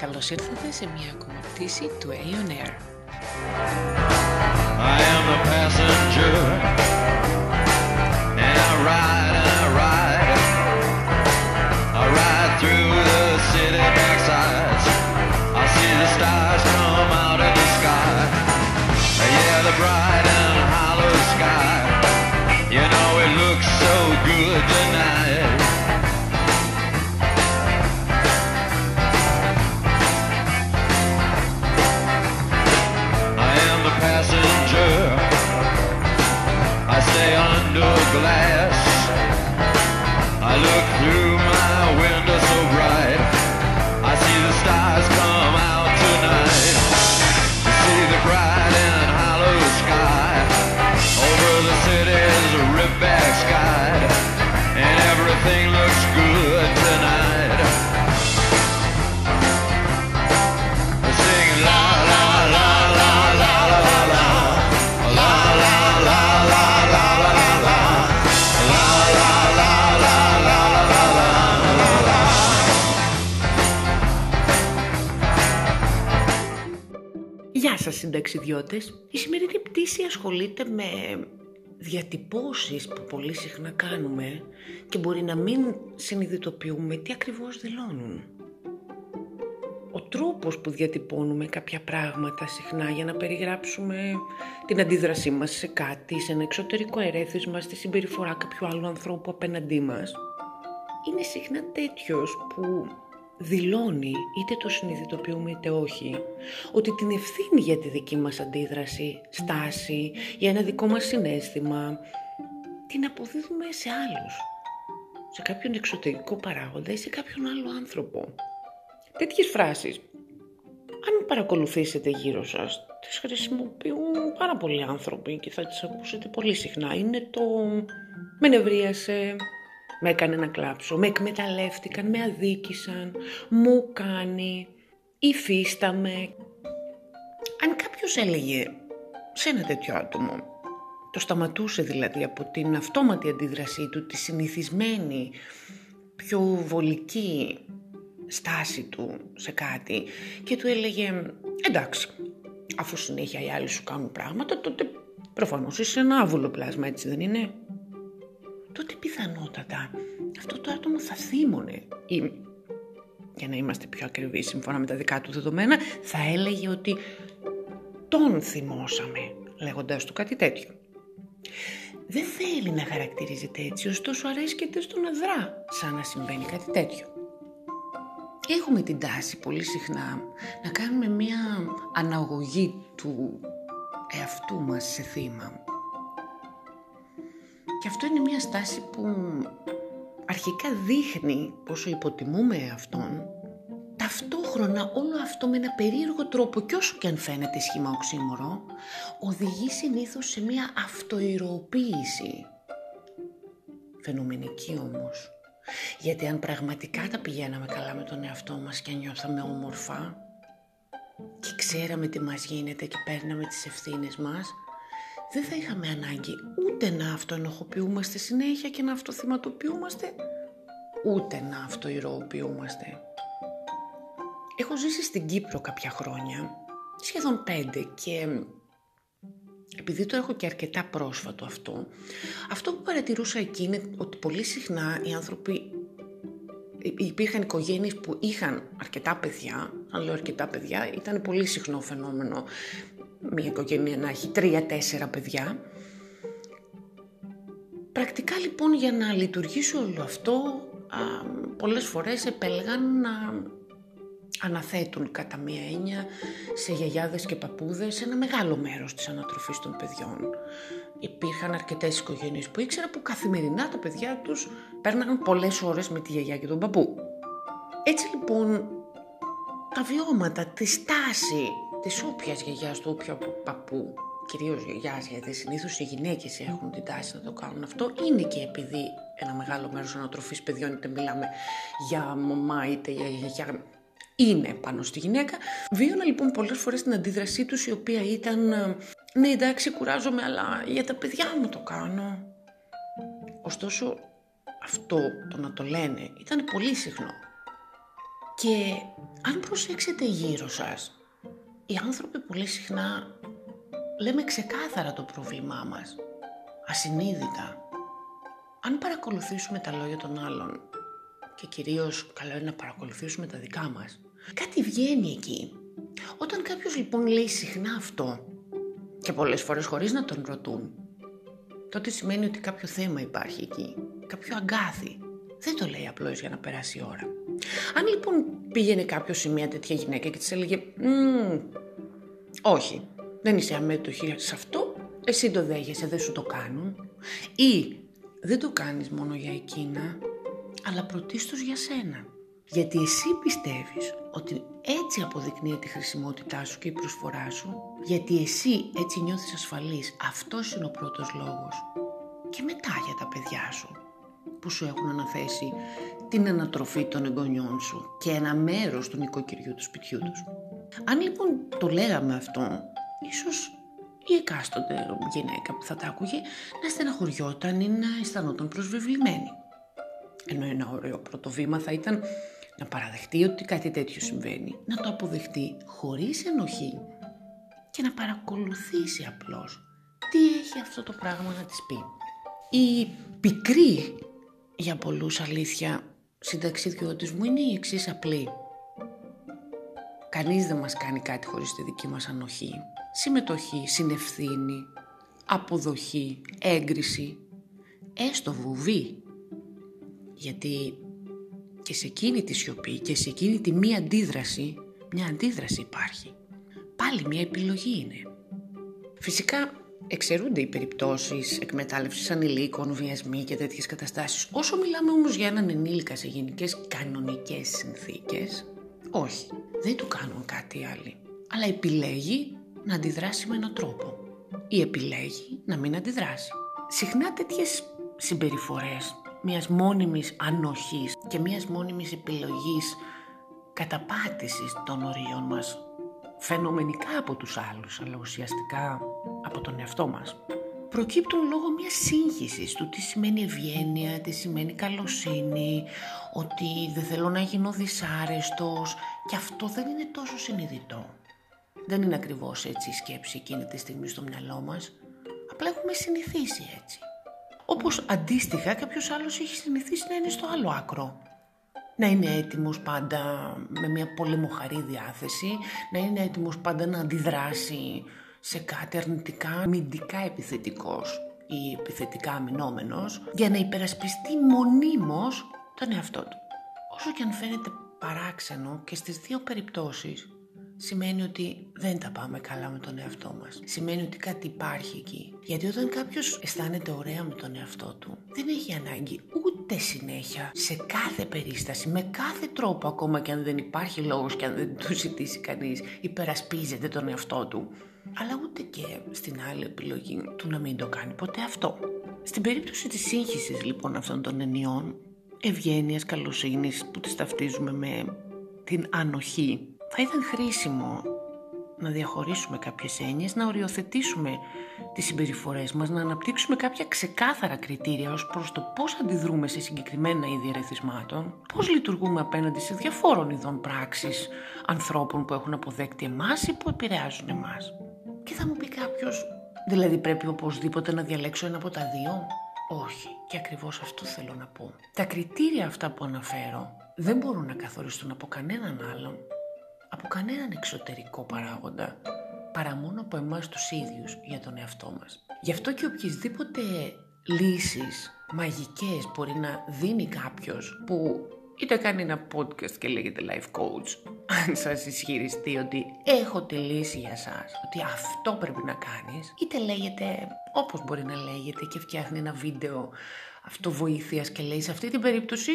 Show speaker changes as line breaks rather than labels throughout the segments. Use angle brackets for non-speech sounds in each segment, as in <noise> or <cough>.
Καλώς ήρθατε σε μια ακόμα πτήση του Aeon Air.
I am the passenger, and I ride and I ride. I ride through the city backsides. I see the stars come out of the sky. Yeah, the bright and hollow sky. You know it looks so good tonight.
Συνταξιδιώτες. Η σημερινή πτήση ασχολείται με διατυπώσεις που πολύ συχνά κάνουμε και μπορεί να μην συνειδητοποιούμε τι ακριβώς δηλώνουν. Ο τρόπος που διατυπώνουμε κάποια πράγματα συχνά για να περιγράψουμε την αντίδρασή μας σε κάτι, σε ένα εξωτερικό ερέθισμα, στη συμπεριφορά κάποιου άλλου ανθρώπου απέναντί μας, είναι συχνά τέτοιος που δηλώνει, είτε το συνειδητοποιούμε είτε όχι, ότι την ευθύνη για τη δική μας αντίδραση, στάση, για ένα δικό μας συνέστημα, την αποδίδουμε σε άλλους, σε κάποιον εξωτερικό παράγοντα ή σε κάποιον άλλο άνθρωπο. Τέτοιες φράσεις, αν παρακολουθήσετε γύρω σας, τις χρησιμοποιούν πάρα πολλοί άνθρωποι και θα τις ακούσετε πολύ συχνά. Είναι το «με νευρίασε», «με έκανε να κλάψω», «με εκμεταλλεύτηκαν», «με αδίκησαν», «μου κάνει», «υφίσταμε». Αν κάποιος έλεγε σε ένα τέτοιο άτομο, το σταματούσε δηλαδή από την αυτόματη αντίδρασή του, τη συνηθισμένη, πιο βολική στάση του σε κάτι και του έλεγε εντάξει, αφού συνέχεια οι άλλοι σου κάνουν πράγματα, τότε προφανώς είσαι ένα άβολο πλάσμα, έτσι δεν είναι; Τότε πιθανότατα αυτό το άτομο θα θύμωνε ή για να είμαστε πιο ακριβείς σύμφωνα με τα δικά του δεδομένα, θα έλεγε ότι τον θυμώσαμε, λέγοντας του κάτι τέτοιο. Δεν θέλει να χαρακτηρίζεται έτσι, ωστόσο αρέσκεται στο να δρά σαν να συμβαίνει κάτι τέτοιο. Έχουμε την τάση πολύ συχνά να κάνουμε μία αναγωγή του εαυτού μας σε θύμα. Και αυτό είναι μία στάση που αρχικά δείχνει πόσο υποτιμούμε αυτόν, ταυτόχρονα όλο αυτό με ένα περίεργο τρόπο και όσο και αν φαίνεται σχήμα οξύμορο, οδηγεί συνήθως σε μία αυτοηρωοποίηση. Φαινομενική όμως. Γιατί αν πραγματικά τα πηγαίναμε καλά με τον εαυτό μας και νιώθαμε όμορφα και ξέραμε τι μας γίνεται και παίρναμε τις ευθύνες μας, δεν θα είχαμε ανάγκη ούτε να αυτοενοχοποιούμαστε συνέχεια και να αυτοθυματοποιούμαστε, ούτε να αυτοηρωοποιούμαστε. Έχω ζήσει στην Κύπρο κάποια χρόνια, σχεδόν πέντε και επειδή το έχω και αρκετά πρόσφατο αυτό, αυτό που παρατηρούσα εκεί είναι ότι πολύ συχνά οι άνθρωποι υπήρχαν οικογένειες που είχαν αρκετά παιδιά, αν λέω αρκετά παιδιά, ήταν πολύ συχνό φαινόμενο μια οικογένεια να έχει τρία-τέσσερα παιδιά. Πρακτικά λοιπόν για να λειτουργήσει όλο αυτό, α, πολλές φορές επέλεγαν να αναθέτουν κατά μία έννοια σε γιαγιάδες και παππούδες ένα μεγάλο μέρος της ανατροφής των παιδιών. Υπήρχαν αρκετές οικογένειες που ήξερα που καθημερινά τα παιδιά τους πέρναγαν πολλές ώρες με τη γιαγιά και τον παππού. Έτσι λοιπόν τα βιώματα, τη στάση της όποιας γιαγιάς του όποιου παππού κυρίως γιαγιάς γιατί συνήθως οι γυναίκες έχουν την τάση να το κάνουν αυτό είναι και επειδή ένα μεγάλο μέρος ανατροφής παιδιών είτε μιλάμε για μαμά είτε για γιαγιά είναι πάνω στη γυναίκα. Βίωνα λοιπόν πολλές φορές την αντίδρασή τους η οποία ήταν «Ναι εντάξει κουράζομαι αλλά για τα παιδιά μου το κάνω». Ωστόσο αυτό το να το λένε ήταν πολύ συχνό. Και αν προσέξετε γύρω σας, οι άνθρωποι πολύ συχνά λέμε ξεκάθαρα το πρόβλημά μας, ασυνείδητα. Αν παρακολουθήσουμε τα λόγια των άλλων και κυρίως καλό είναι να παρακολουθήσουμε τα δικά μας, κάτι βγαίνει εκεί. Όταν κάποιος λοιπόν λέει συχνά αυτό και πολλές φορές χωρίς να τον ρωτούν, τότε σημαίνει ότι κάποιο θέμα υπάρχει εκεί, κάποιο αγκάθι. Δεν το λέει απλώς για να περάσει η ώρα. Αν λοιπόν πήγαινε κάποιος σε μια τέτοια γυναίκα και της έλεγε «Όχι, δεν είσαι αμέτωχη σε αυτό, εσύ το δέχεσαι, δεν σου το κάνουν» ή «Δεν το κάνεις μόνο για εκείνα, αλλά πρωτίστως για σένα». Γιατί εσύ πιστεύεις ότι έτσι αποδεικνύεται η χρησιμότητά σου και η προσφορά σου, γιατί εσύ έτσι νιώθεις ασφαλής. Αυτός είναι ο πρώτος λόγος. Και μετά για τα παιδιά σου, που σου έχουν αναθέσει την ανατροφή των εγγονιών σου και ένα μέρος του νοικοκυριού του σπιτιού τους. Αν λοιπόν το λέγαμε αυτό, ίσως η εκάστοτε γυναίκα που θα τα άκουγε να στεναχωριόταν ή να αισθανόταν προσβεβλημένη. Ενώ ένα ωραίο πρώτο βήμα θα ήταν να παραδεχτεί ότι κάτι τέτοιο συμβαίνει, να το αποδεχτεί χωρίς ενοχή και να παρακολουθήσει απλώς τι έχει αυτό το πράγμα να της πει. Η πικρή για πολλούς αλήθεια συνταξιδιώτης μου είναι η εξής απλή. Κανείς δεν μας κάνει κάτι χωρίς τη δική μας ανοχή. Συμμετοχή, συνευθύνη, αποδοχή, έγκριση, έστω βουβή. Γιατί και σε εκείνη τη σιωπή και σε εκείνη τη μία αντίδραση, μια αντίδραση υπάρχει. Πάλι μια επιλογή είναι. Φυσικά εξαιρούνται οι περιπτώσεις εκμετάλλευσης ανηλίκων, βιασμοί και τέτοιες καταστάσεις; Όσο μιλάμε όμως για έναν ενήλικα σε γενικές κανονικές συνθήκες, όχι, δεν του κάνουν κάτι άλλοι. Αλλά επιλέγει να αντιδράσει με έναν τρόπο. Ή επιλέγει να μην αντιδράσει. Συχνά τέτοιες συμπεριφορές μιας μόνιμης ανοχής και μιας μόνιμης επιλογής καταπάτησης των ορίων μας φαινομενικά από τους άλλους αλλά ουσιαστικά από τον εαυτό μας προκύπτουν λόγω μιας σύγχυσης του τι σημαίνει ευγένεια, τι σημαίνει καλοσύνη, ότι δεν θέλω να γίνω δυσάρεστος και αυτό δεν είναι τόσο συνειδητό. Δεν είναι ακριβώς έτσι η σκέψη εκείνη τη στιγμή στο μυαλό μας, απλά έχουμε συνηθίσει έτσι. Όπως αντίστοιχα κάποιος άλλος έχει συνηθίσει να είναι στο άλλο άκρο. Να είναι έτοιμος πάντα με μια πολεμοχαρή διάθεση, να είναι έτοιμος πάντα να αντιδράσει σε κάτι αρνητικά, αμυντικά επιθετικός ή επιθετικά αμυνόμενος, για να υπερασπιστεί μονίμως τον εαυτό του. Όσο και αν φαίνεται παράξενο και στις δύο περιπτώσεις σημαίνει ότι δεν τα πάμε καλά με τον εαυτό μας. Σημαίνει ότι κάτι υπάρχει εκεί. Γιατί όταν κάποιος αισθάνεται ωραία με τον εαυτό του, δεν έχει ανάγκη ούτε συνέχεια σε κάθε περίσταση, με κάθε τρόπο ακόμα και αν δεν υπάρχει λόγος και αν δεν του ζητήσει κανείς, υπερασπίζεται τον εαυτό του. Αλλά ούτε και στην άλλη επιλογή του να μην το κάνει ποτέ αυτό. Στην περίπτωση της σύγχυσης λοιπόν αυτών των ενιών, ευγένειας, καλοσύνης που τις ταυτίζουμε με την ανοχή θα ήταν χρήσιμο να διαχωρίσουμε κάποιες έννοιες, να οριοθετήσουμε τις συμπεριφορές μας, να αναπτύξουμε κάποια ξεκάθαρα κριτήρια ως προς το πώς αντιδρούμε σε συγκεκριμένα είδη ερεθισμάτων, πώς λειτουργούμε απέναντι σε διαφόρων ειδών πράξεις ανθρώπων που έχουν αποδέκτη εμάς ή που επηρεάζουν εμάς. Και θα μου πει κάποιος, δηλαδή πρέπει οπωσδήποτε να διαλέξω ένα από τα δύο. Όχι, και ακριβώς αυτό θέλω να πω. Τα κριτήρια αυτά που αναφέρω δεν μπορούν να καθοριστούν από κανέναν άλλον από κανέναν εξωτερικό παράγοντα παρά μόνο από εμάς τους ίδιους για τον εαυτό μας. Γι' αυτό και οποιασδήποτε λύσεις μαγικές μπορεί να δίνει κάποιος που είτε κάνει ένα podcast και λέγεται life coach αν σας ισχυριστεί ότι έχω τη λύση για σας, ότι αυτό πρέπει να κάνεις είτε λέγεται όπως μπορεί να λέγεται και φτιάχνει ένα βίντεο αυτοβοήθειας και λέει σε αυτή την περίπτωση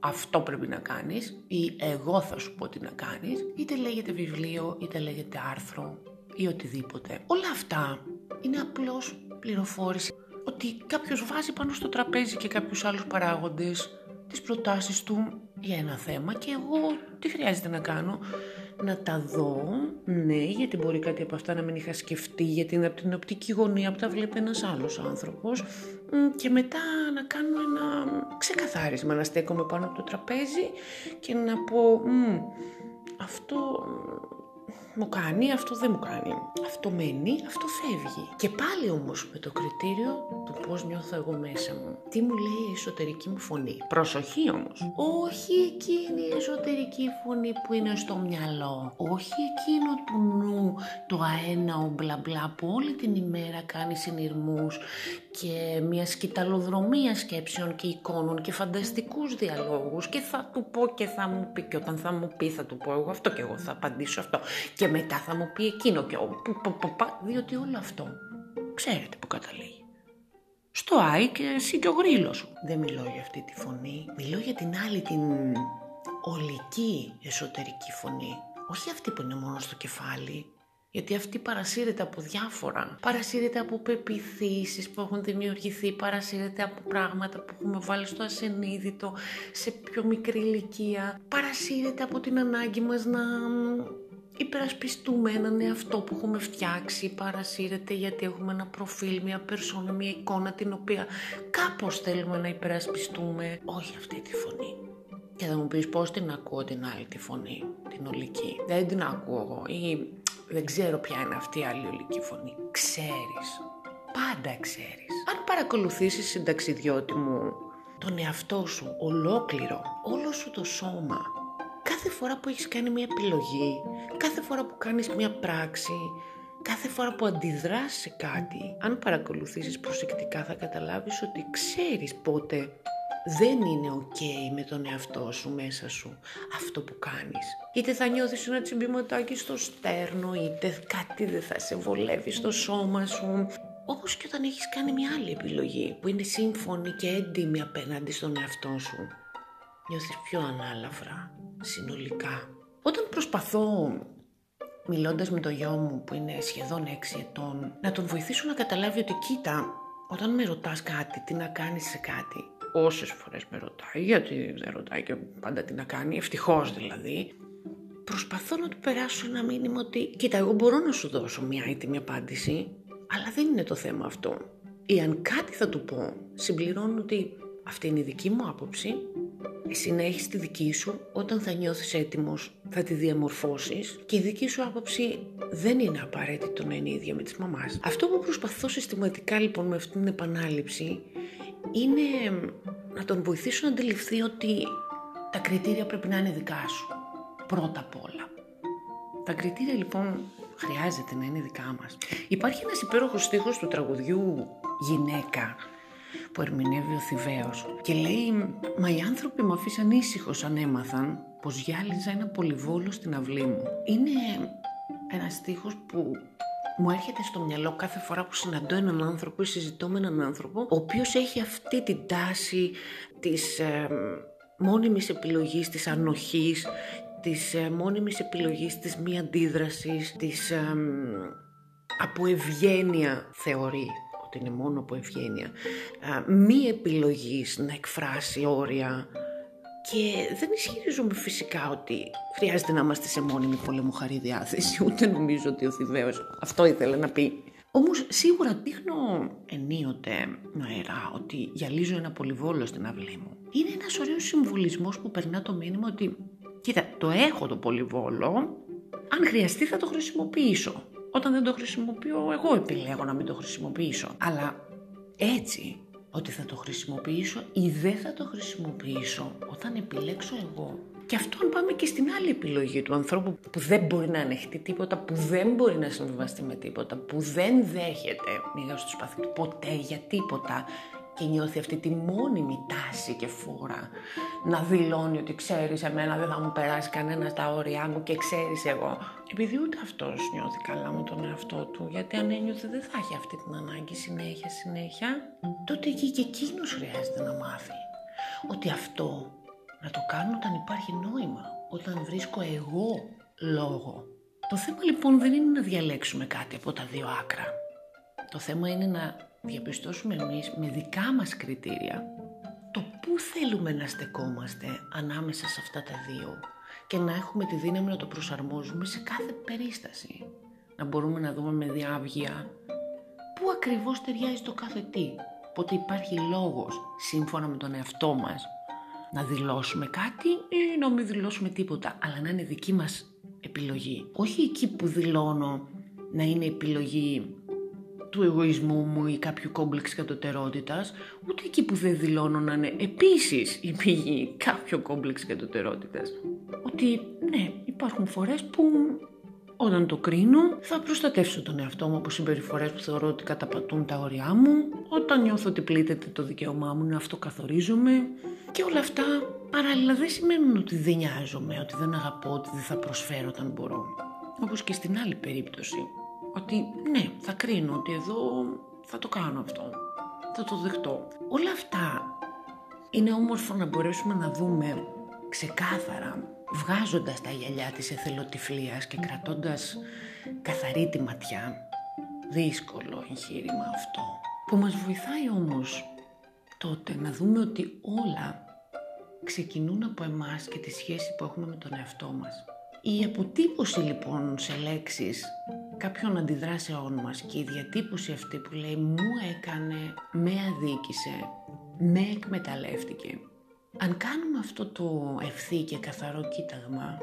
αυτό πρέπει να κάνεις ή εγώ θα σου πω τι να κάνεις είτε λέγεται βιβλίο είτε λέγεται άρθρο ή οτιδήποτε. Όλα αυτά είναι απλώς πληροφόρηση ότι κάποιος βάζει πάνω στο τραπέζι και κάποιους άλλους παράγοντες τις προτάσεις του για ένα θέμα και εγώ τι χρειάζεται να κάνω; Να τα δω, ναι, γιατί μπορεί κάτι από αυτά να μην είχα σκεφτεί, γιατί είναι από την οπτική γωνία που τα βλέπει ένας άλλος άνθρωπος. Και μετά να κάνω ένα ξεκαθάρισμα, να στέκομαι πάνω από το τραπέζι και να πω αυτό μου κάνει, αυτό δεν μου κάνει. Αυτό μένει, αυτό φεύγει. Και πάλι όμως με το κριτήριο του πώς νιώθω εγώ μέσα μου. Τι μου λέει η εσωτερική μου φωνή. Προσοχή όμως. Όχι εκείνη η εσωτερική φωνή που είναι στο μυαλό. Όχι εκείνο του νου, το αέναο μπλα μπλα που όλη την ημέρα κάνει συνειρμούς και μια σκηταλοδρομία σκέψεων και εικόνων και φανταστικούς διαλόγους και θα του πω και θα μου πει και όταν θα μου πει θα του πω εγώ αυτό και εγώ θα απαντήσω αυτό και μετά θα μου πει εκείνο και ο διότι όλο αυτό ξέρετε που καταλήγει. Στο Άι και εσύ και ο γρήλος σου. Δεν μιλώ για αυτή τη φωνή, μιλώ για την άλλη την ολική εσωτερική φωνή. Όχι αυτή που είναι μόνο στο κεφάλι, γιατί αυτή παρασύρεται από διάφορα. Παρασύρεται από πεπιθήσεις που έχουν δημιουργηθεί, παρασύρεται από πράγματα που έχουμε βάλει στο ασενίδητο σε πιο μικρή ηλικία. Παρασύρεται από την ανάγκη μας να υπερασπιστούμε έναν εαυτό που έχουμε φτιάξει, παρασύρεται γιατί έχουμε ένα προφίλ, μια περσόνα, μια εικόνα την οποία κάπως θέλουμε να υπερασπιστούμε. Όχι αυτή τη φωνή. Και θα μου πεις πώς την ακούω την άλλη τη φωνή, την ολική. Δεν την ακούω εγώ ή δεν ξέρω ποια είναι αυτή η άλλη ολική φωνή. Ξέρεις. Πάντα ξέρεις. Αν παρακολουθήσεις συνταξιδιώτη μου τον εαυτό σου ολόκληρο, όλο σου το σώμα, κάθε φορά που έχεις κάνει μια επιλογή, κάθε φορά που κάνεις μια πράξη, κάθε φορά που αντιδράς σε κάτι, αν παρακολουθήσεις προσεκτικά θα καταλάβεις ότι ξέρεις πότε δεν είναι ok με τον εαυτό σου μέσα σου αυτό που κάνεις. Είτε θα νιώθεις ένα τσιμπηματάκι στο στέρνο, είτε κάτι δεν θα σε βολεύει στο σώμα σου. Όπως και όταν έχεις κάνει μια άλλη επιλογή που είναι σύμφωνη και έντιμη απέναντι στον εαυτό σου. Νιώθεις πιο ανάλαφρα, συνολικά. Όταν προσπαθώ μιλώντας με το γιο μου που είναι σχεδόν 6 ετών, να τον βοηθήσω να καταλάβει ότι κοίτα, όταν με ρωτάς κάτι, τι να κάνεις σε κάτι, όσες φορές με ρωτάει, γιατί δεν ρωτάει και πάντα τι να κάνει, ευτυχώς δηλαδή, προσπαθώ να του περάσω ένα μήνυμα ότι κοίτα εγώ μπορώ να σου δώσω μια έτοιμη απάντηση, αλλά δεν είναι το θέμα αυτό. Ή αν κάτι θα του πω, συμπληρώνω ότι αυτή είναι η δική μου άποψη, εσύ να έχεις τη δική σου, όταν θα νιώθεις έτοιμος θα τη διαμορφώσεις και η δική σου άποψη δεν είναι απαραίτητο να είναι ίδια με της μαμάς. Αυτό που προσπαθώ συστηματικά λοιπόν με αυτήν την επανάληψη είναι να τον βοηθήσω να αντιληφθεί ότι τα κριτήρια πρέπει να είναι δικά σου. Πρώτα απ' όλα. Τα κριτήρια λοιπόν χρειάζεται να είναι δικά μας. Υπάρχει ένας υπέροχος στίχος του τραγουδιού «Γυναίκα» που ερμηνεύει ο Θηβαίος και λέει «Μα οι άνθρωποι με αφήσαν ήσυχος αν έμαθαν πως γυάλιζα ένα πολυβόλο στην αυλή μου». Είναι ένα στίχος που μου έρχεται στο μυαλό κάθε φορά που συναντώ έναν άνθρωπο ή συζητώ με έναν άνθρωπο ο οποίος έχει αυτή την τάση της ε, μόνιμης επιλογής, της ανοχής, της ε, μόνιμης επιλογής της μη αντίδρασης, της ε, από ευγένεια θεωρεί ότι είναι μόνο από ευγένεια, ε, μη επιλογής να εκφράσει όρια, και δεν ισχυρίζομαι φυσικά ότι χρειάζεται να είμαστε σε μόνιμη πολεμοχαρή διάθεση, <laughs> ούτε νομίζω ότι ο Θηβαίος αυτό ήθελε να πει. Όμως σίγουρα δείχνω ενίοτε νοερά ότι γυαλίζω ένα πολυβόλο στην αυλή μου. Είναι ένας ωραίος συμβολισμός που περνά το μήνυμα ότι κοίτα το έχω το πολυβόλο, αν χρειαστεί θα το χρησιμοποιήσω. Όταν δεν το χρησιμοποιώ εγώ επιλέγω να μην το χρησιμοποιήσω. Αλλά έτσι ότι θα το χρησιμοποιήσω ή δεν θα το χρησιμοποιήσω όταν επιλέξω εγώ. Και αυτό αν πάμε και στην άλλη επιλογή του ανθρώπου που δεν μπορεί να ανεχτεί τίποτα, που δεν μπορεί να συμβιβαστεί με τίποτα, που δεν δέχεται μίγα στο σπαθί του ποτέ για τίποτα και νιώθει αυτή τη μόνιμη τάση και φόρα να δηλώνει ότι ξέρεις εμένα δεν θα μου περάσει κανένα τα όρια μου και ξέρεις εγώ. Επειδή ούτε αυτός νιώθει καλά με τον εαυτό του, γιατί αν ένιωθε δεν θα έχει αυτή την ανάγκη συνέχεια συνέχεια, τότε εκεί και εκείνος χρειάζεται να μάθει ότι αυτό να το κάνω όταν υπάρχει νόημα, όταν βρίσκω εγώ λόγο. Το θέμα λοιπόν δεν είναι να διαλέξουμε κάτι από τα δύο άκρα. Το θέμα είναι να διαπιστώσουμε εμείς με δικά μας κριτήρια το πού θέλουμε να στεκόμαστε ανάμεσα σε αυτά τα δύο και να έχουμε τη δύναμη να το προσαρμόζουμε σε κάθε περίσταση. Να μπορούμε να δούμε με διάβγεια πού ακριβώς ταιριάζει το κάθε τι. Πότε υπάρχει λόγος σύμφωνα με τον εαυτό μας να δηλώσουμε κάτι ή να μην δηλώσουμε τίποτα, αλλά να είναι δική μας επιλογή. Όχι εκεί που δηλώνω να είναι επιλογή του εγωισμού μου ή κάποιου κόμπλεξ κατωτερότητας, ούτε εκεί που δεν δηλώνω να είναι επίσης η πηγή κάποιο κόμπλεξ κατωτερότητας. Ότι ναι, υπάρχουν φορές που όταν το κρίνω θα προστατεύσω τον εαυτό μου από συμπεριφορές που θεωρώ ότι καταπατούν τα όρια μου, όταν νιώθω ότι πλήττεται το δικαίωμά μου να αυτοκαθορίζομαι και όλα αυτά παράλληλα δεν σημαίνουν ότι δεν νοιάζομαι, ότι δεν αγαπώ, ότι δεν θα προσφέρω όταν μπορώ. Όπως και στην άλλη περίπτωση ότι ναι, θα κρίνω ότι εδώ θα το κάνω αυτό, θα το δεχτώ. Όλα αυτά είναι όμορφο να μπορέσουμε να δούμε ξεκάθαρα, βγάζοντας τα γυαλιά της εθελοτυφλίας και κρατώντας καθαρή τη ματιά. Δύσκολο εγχείρημα αυτό, που μας βοηθάει όμως τότε να δούμε ότι όλα ξεκινούν από εμάς και τη σχέση που έχουμε με τον εαυτό μας. Η αποτύπωση λοιπόν σε λέξεις κάποιων αντιδράσεών μας και η διατύπωση αυτή που λέει μου έκανε, με αδίκησε, με εκμεταλλεύτηκε. Αν κάνουμε αυτό το ευθύ και καθαρό κοίταγμα,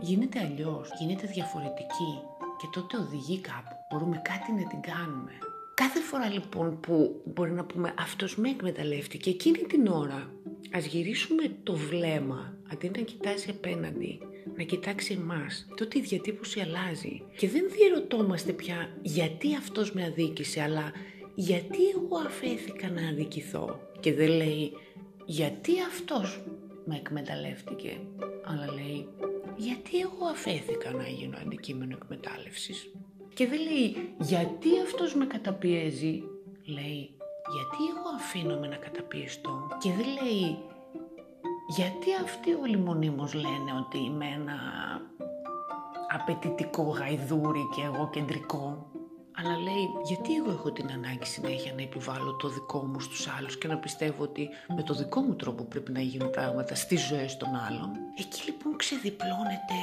γίνεται αλλιώς, γίνεται διαφορετική και τότε οδηγεί κάπου. Μπορούμε κάτι να την κάνουμε. Κάθε φορά λοιπόν που μπορεί να πούμε αυτός με εκμεταλλεύτηκε εκείνη την ώρα, ας γυρίσουμε το βλέμμα αντί να κοιτάζει απέναντι να κοιτάξει εμάς, τότε η διατύπωση αλλάζει. Και δεν διερωτόμαστε πια γιατί αυτός με αδίκησε, αλλά γιατί εγώ αφέθηκα να αδικηθώ. Και δεν λέει γιατί αυτός με εκμεταλλεύτηκε, αλλά λέει γιατί εγώ αφέθηκα να γίνω αντικείμενο εκμετάλλευσης. Και δεν λέει γιατί αυτός με καταπιέζει, λέει γιατί εγώ αφήνομαι να καταπιεστώ; Και δεν λέει γιατί αυτοί όλοι μονίμως λένε ότι είμαι ένα απαιτητικό γαϊδούρι και εγώ κεντρικό; Αλλά λέει, γιατί εγώ έχω την ανάγκη συνέχεια να επιβάλλω το δικό μου στους άλλους και να πιστεύω ότι με το δικό μου τρόπο πρέπει να γίνουν πράγματα στις ζωές των άλλων; Εκεί λοιπόν ξεδιπλώνεται,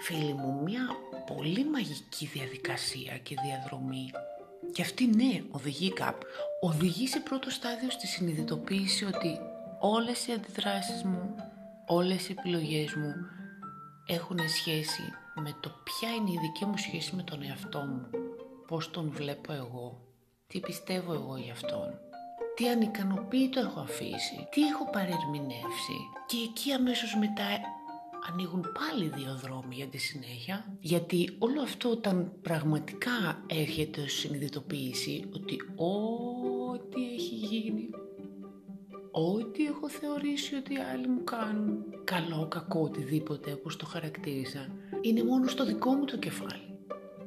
φίλοι μου, μια πολύ μαγική διαδικασία και διαδρομή. Και αυτή ναι, οδηγεί κάπου. Οδηγεί σε πρώτο στάδιο στη συνειδητοποίηση ότι όλες οι αντιδράσεις μου, όλες οι επιλογές μου έχουν σχέση με το ποια είναι η δική μου σχέση με τον εαυτό μου, πώς τον βλέπω εγώ, τι πιστεύω εγώ γι' αυτόν, τι ανικανοποίητο έχω αφήσει, τι έχω παρερμηνεύσει. Και εκεί αμέσως μετά ανοίγουν πάλι δύο δρόμοι για τη συνέχεια γιατί όλο αυτό όταν πραγματικά έρχεται ως συνειδητοποίηση ότι ό,τι έχει γίνει ό,τι έχω θεωρήσει ότι οι άλλοι μου κάνουν, καλό, κακό, οτιδήποτε όπως το χαρακτήρισα, είναι μόνο στο δικό μου το κεφάλι.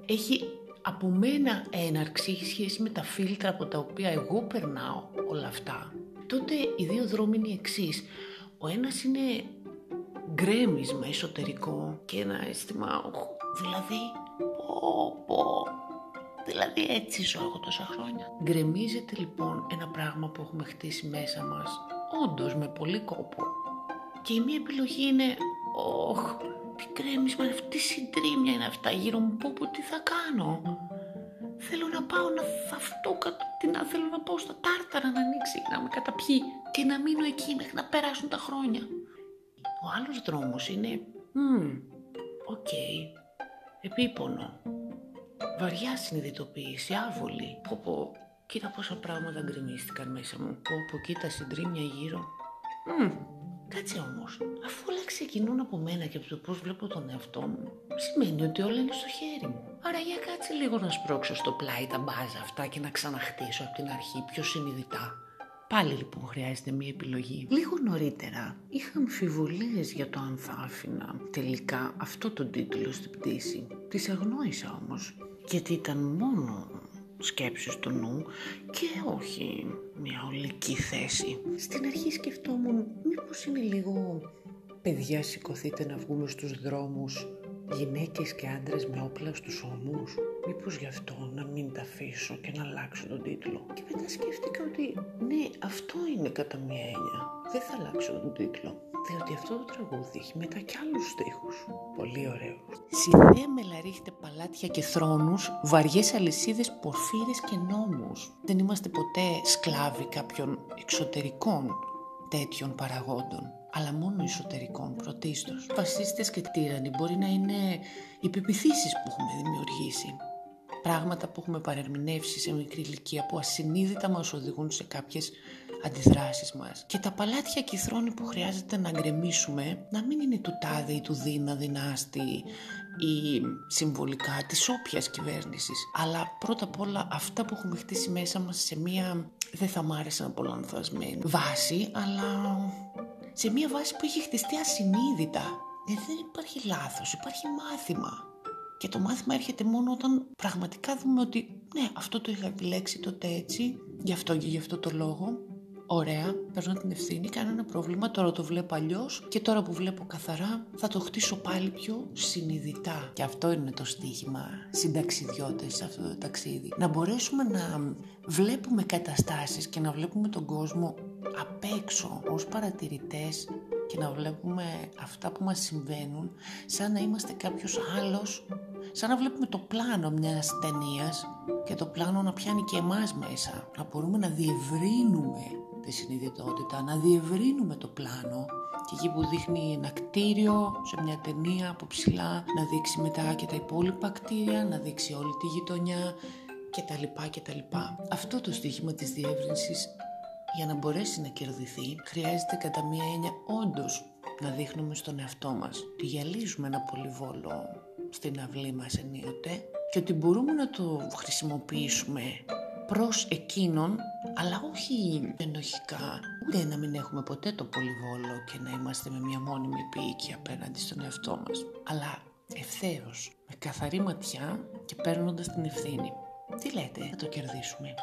Έχει από μένα έναρξη, έχει σχέση με τα φίλτρα από τα οποία εγώ περνάω όλα αυτά. Τότε οι δύο δρόμοι είναι οι εξής. Ο ένας είναι γκρέμισμα εσωτερικό και ένα αίσθημα, δηλαδή, πω, πω, Δηλαδή έτσι ζω εγώ τόσα χρόνια. Γκρεμίζεται λοιπόν ένα πράγμα που έχουμε χτίσει μέσα μας, όντως με πολύ κόπο. Και η μία επιλογή είναι, όχ, τι γκρέμισμα, αυτή συντρίμμια είναι αυτά γύρω μου, πω πω τι θα κάνω. Θέλω να πάω να θαφτώ κάτω, τι να θέλω να πάω στα τάρταρα να ανοίξει, να με καταπιεί και να μείνω εκεί μέχρι να περάσουν τα χρόνια. Ο άλλος δρόμος είναι, οκ, επίπονο, βαριά συνειδητοποίηση, άβολη. Πω πω, κοίτα πόσα πράγματα γκρεμίστηκαν μέσα μου. Πω πω, κοίτα συντρίμια γύρω. Μμ, κάτσε όμως, αφού όλα ξεκινούν από μένα και από το πώς βλέπω τον εαυτό μου, σημαίνει ότι όλα είναι στο χέρι μου. Άρα για κάτσε λίγο να σπρώξω στο πλάι τα μπάζα αυτά και να ξαναχτίσω από την αρχή πιο συνειδητά. Πάλι λοιπόν χρειάζεται μία επιλογή. Λίγο νωρίτερα είχα αμφιβολίες για το αν θα άφηνα τελικά αυτό το τίτλο στην πτήση. Τις αγνόησα όμως γιατί ήταν μόνο σκέψεις του νου και όχι μια ολική θέση. Στην αρχή σκεφτόμουν μήπως είναι λίγο παιδιά σηκωθείτε να βγούμε στους δρόμους Γυναίκες και άντρες με όπλα στους ώμους. Μήπως γι' αυτό να μην τα αφήσω και να αλλάξω τον τίτλο; Και μετά σκέφτηκα ότι ναι, αυτό είναι κατά μία έννοια. Δεν θα αλλάξω τον τίτλο. Διότι αυτό το τραγούδι έχει μετά κι άλλους στίχους. Πολύ ωραίο. Συνέμελα ρίχτε παλάτια και θρόνους, βαριές αλυσίδες, πορφύρες και νόμους. Δεν είμαστε ποτέ σκλάβοι κάποιων εξωτερικών τέτοιων παραγόντων αλλά μόνο εσωτερικών πρωτίστως. Φασίστες και τύρανοι μπορεί να είναι οι πεπιθήσεις που έχουμε δημιουργήσει. Πράγματα που έχουμε παρερμηνεύσει σε μικρή ηλικία που ασυνείδητα μας οδηγούν σε κάποιες αντιδράσεις μας. Και τα παλάτια και οι θρόνοι που χρειάζεται να γκρεμίσουμε να μην είναι του τάδε ή του δίνα δυνάστη ή συμβολικά της όποιας κυβέρνησης. Αλλά πρώτα απ' όλα αυτά που έχουμε χτίσει μέσα μας σε μία, δεν θα μ' άρεσαν πολύ ανθασμένη βάση, αλλά σε μια βάση που έχει χτιστεί ασυνείδητα. Ε, δεν υπάρχει λάθος, υπάρχει μάθημα. Και το μάθημα έρχεται μόνο όταν πραγματικά δούμε ότι ναι, αυτό το είχα επιλέξει τότε έτσι, γι' αυτό και γι' αυτό το λόγο. Ωραία, παίρνω την ευθύνη, κάνω ένα πρόβλημα, τώρα το βλέπω αλλιώς και τώρα που βλέπω καθαρά θα το χτίσω πάλι πιο συνειδητά. Και αυτό είναι το στίχημα συνταξιδιώτες σε αυτό το ταξίδι. Να μπορέσουμε να βλέπουμε καταστάσεις και να βλέπουμε τον κόσμο απ' έξω ως παρατηρητές και να βλέπουμε αυτά που μας συμβαίνουν σαν να είμαστε κάποιος άλλος, σαν να βλέπουμε το πλάνο μιας ταινίας και το πλάνο να πιάνει και εμάς μέσα, να μπορούμε να διευρύνουμε τη συνειδητότητα, να διευρύνουμε το πλάνο και εκεί που δείχνει ένα κτίριο σε μια ταινία από ψηλά, να δείξει μετά και τα υπόλοιπα κτίρια, να δείξει όλη τη γειτονιά και τα λοιπά και τα λοιπά. Αυτό το στοίχημα της διεύρυνσης για να μπορέσει να κερδιθεί χρειάζεται κατά μία έννοια όντως να δείχνουμε στον εαυτό μας ότι γυαλίζουμε ένα πολυβόλο στην αυλή μας ενίοτε και ότι μπορούμε να το χρησιμοποιήσουμε προς εκείνον αλλά όχι ενοχικά. Ούτε να μην έχουμε ποτέ το πολυβόλο και να είμαστε με μια μόνιμη επίοικη απέναντι στον εαυτό μας αλλά ευθέως με καθαρή ματιά και παίρνοντας την ευθύνη. Τι λέτε, θα το κερδίσουμε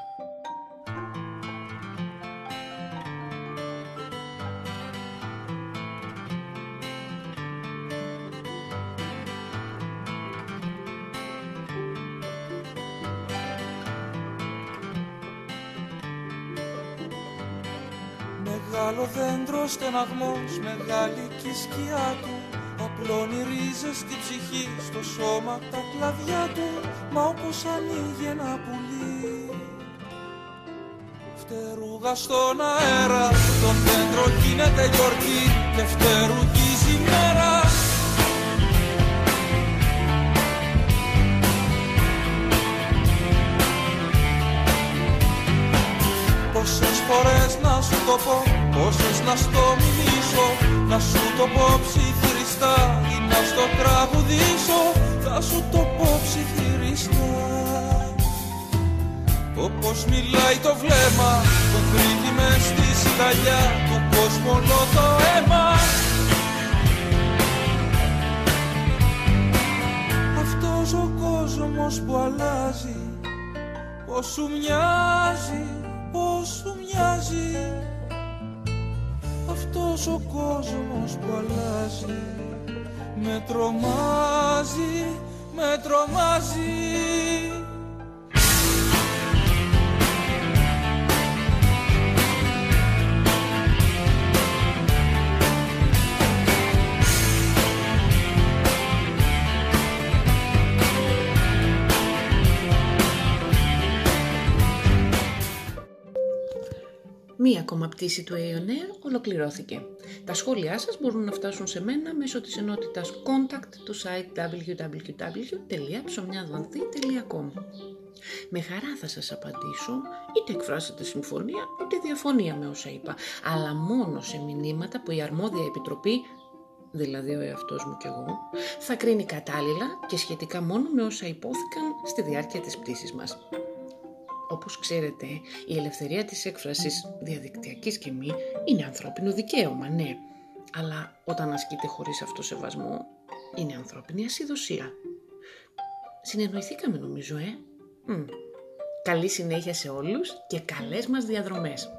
Μεγάλο δέντρο στεναγμός, μεγάλη και η σκιά του. Απλώνει ρίζες και ψυχή στο σώμα τα κλαδιά του. Μα όπως ανοίγει ένα πουλί. Φτερούγα στον αέρα, το δέντρο γίνεται γιορτή Και φτερουγίζει η μέρα. Πόσες φορές να σου το πω, πόσες να στο μιλήσω Να σου το πω ψιθυριστά ή να στο τραγουδήσω Θα σου το πω ψιθυριστά. Όπως μιλάει το βλέμμα που κρύβει μες στη σκαλιά του κόσμου όλο το αίμα. Αυτός ο κόσμος που αλλάζει πως σου μοιάζει πως σου μοιάζει αυτός ο κόσμος που αλλάζει. Με τρομάζει, με τρομάζει
Μία ακόμα πτήση του Aeon ολοκληρώθηκε. Τα σχόλιά σας μπορούν να φτάσουν σε μένα μέσω της ενότητας contact του site www.ψωμιαδανθή.com Με χαρά θα σας απαντήσω, είτε εκφράσετε συμφωνία, είτε διαφωνία με όσα είπα, αλλά μόνο σε μηνύματα που η αρμόδια επιτροπή δηλαδή ο εαυτός μου κι εγώ, θα κρίνει κατάλληλα και σχετικά μόνο με όσα υπόθηκαν στη διάρκεια της πτήσης μας. Όπως ξέρετε, η ελευθερία της έκφρασης διαδικτυακής και μη είναι ανθρώπινο δικαίωμα, ναι. Αλλά όταν ασκείται χωρίς αυτό σεβασμό, είναι ανθρώπινη ασυδοσία. Συνεννοηθήκαμε νομίζω, ε. Μ. Καλή συνέχεια σε όλους και καλές μας διαδρομές.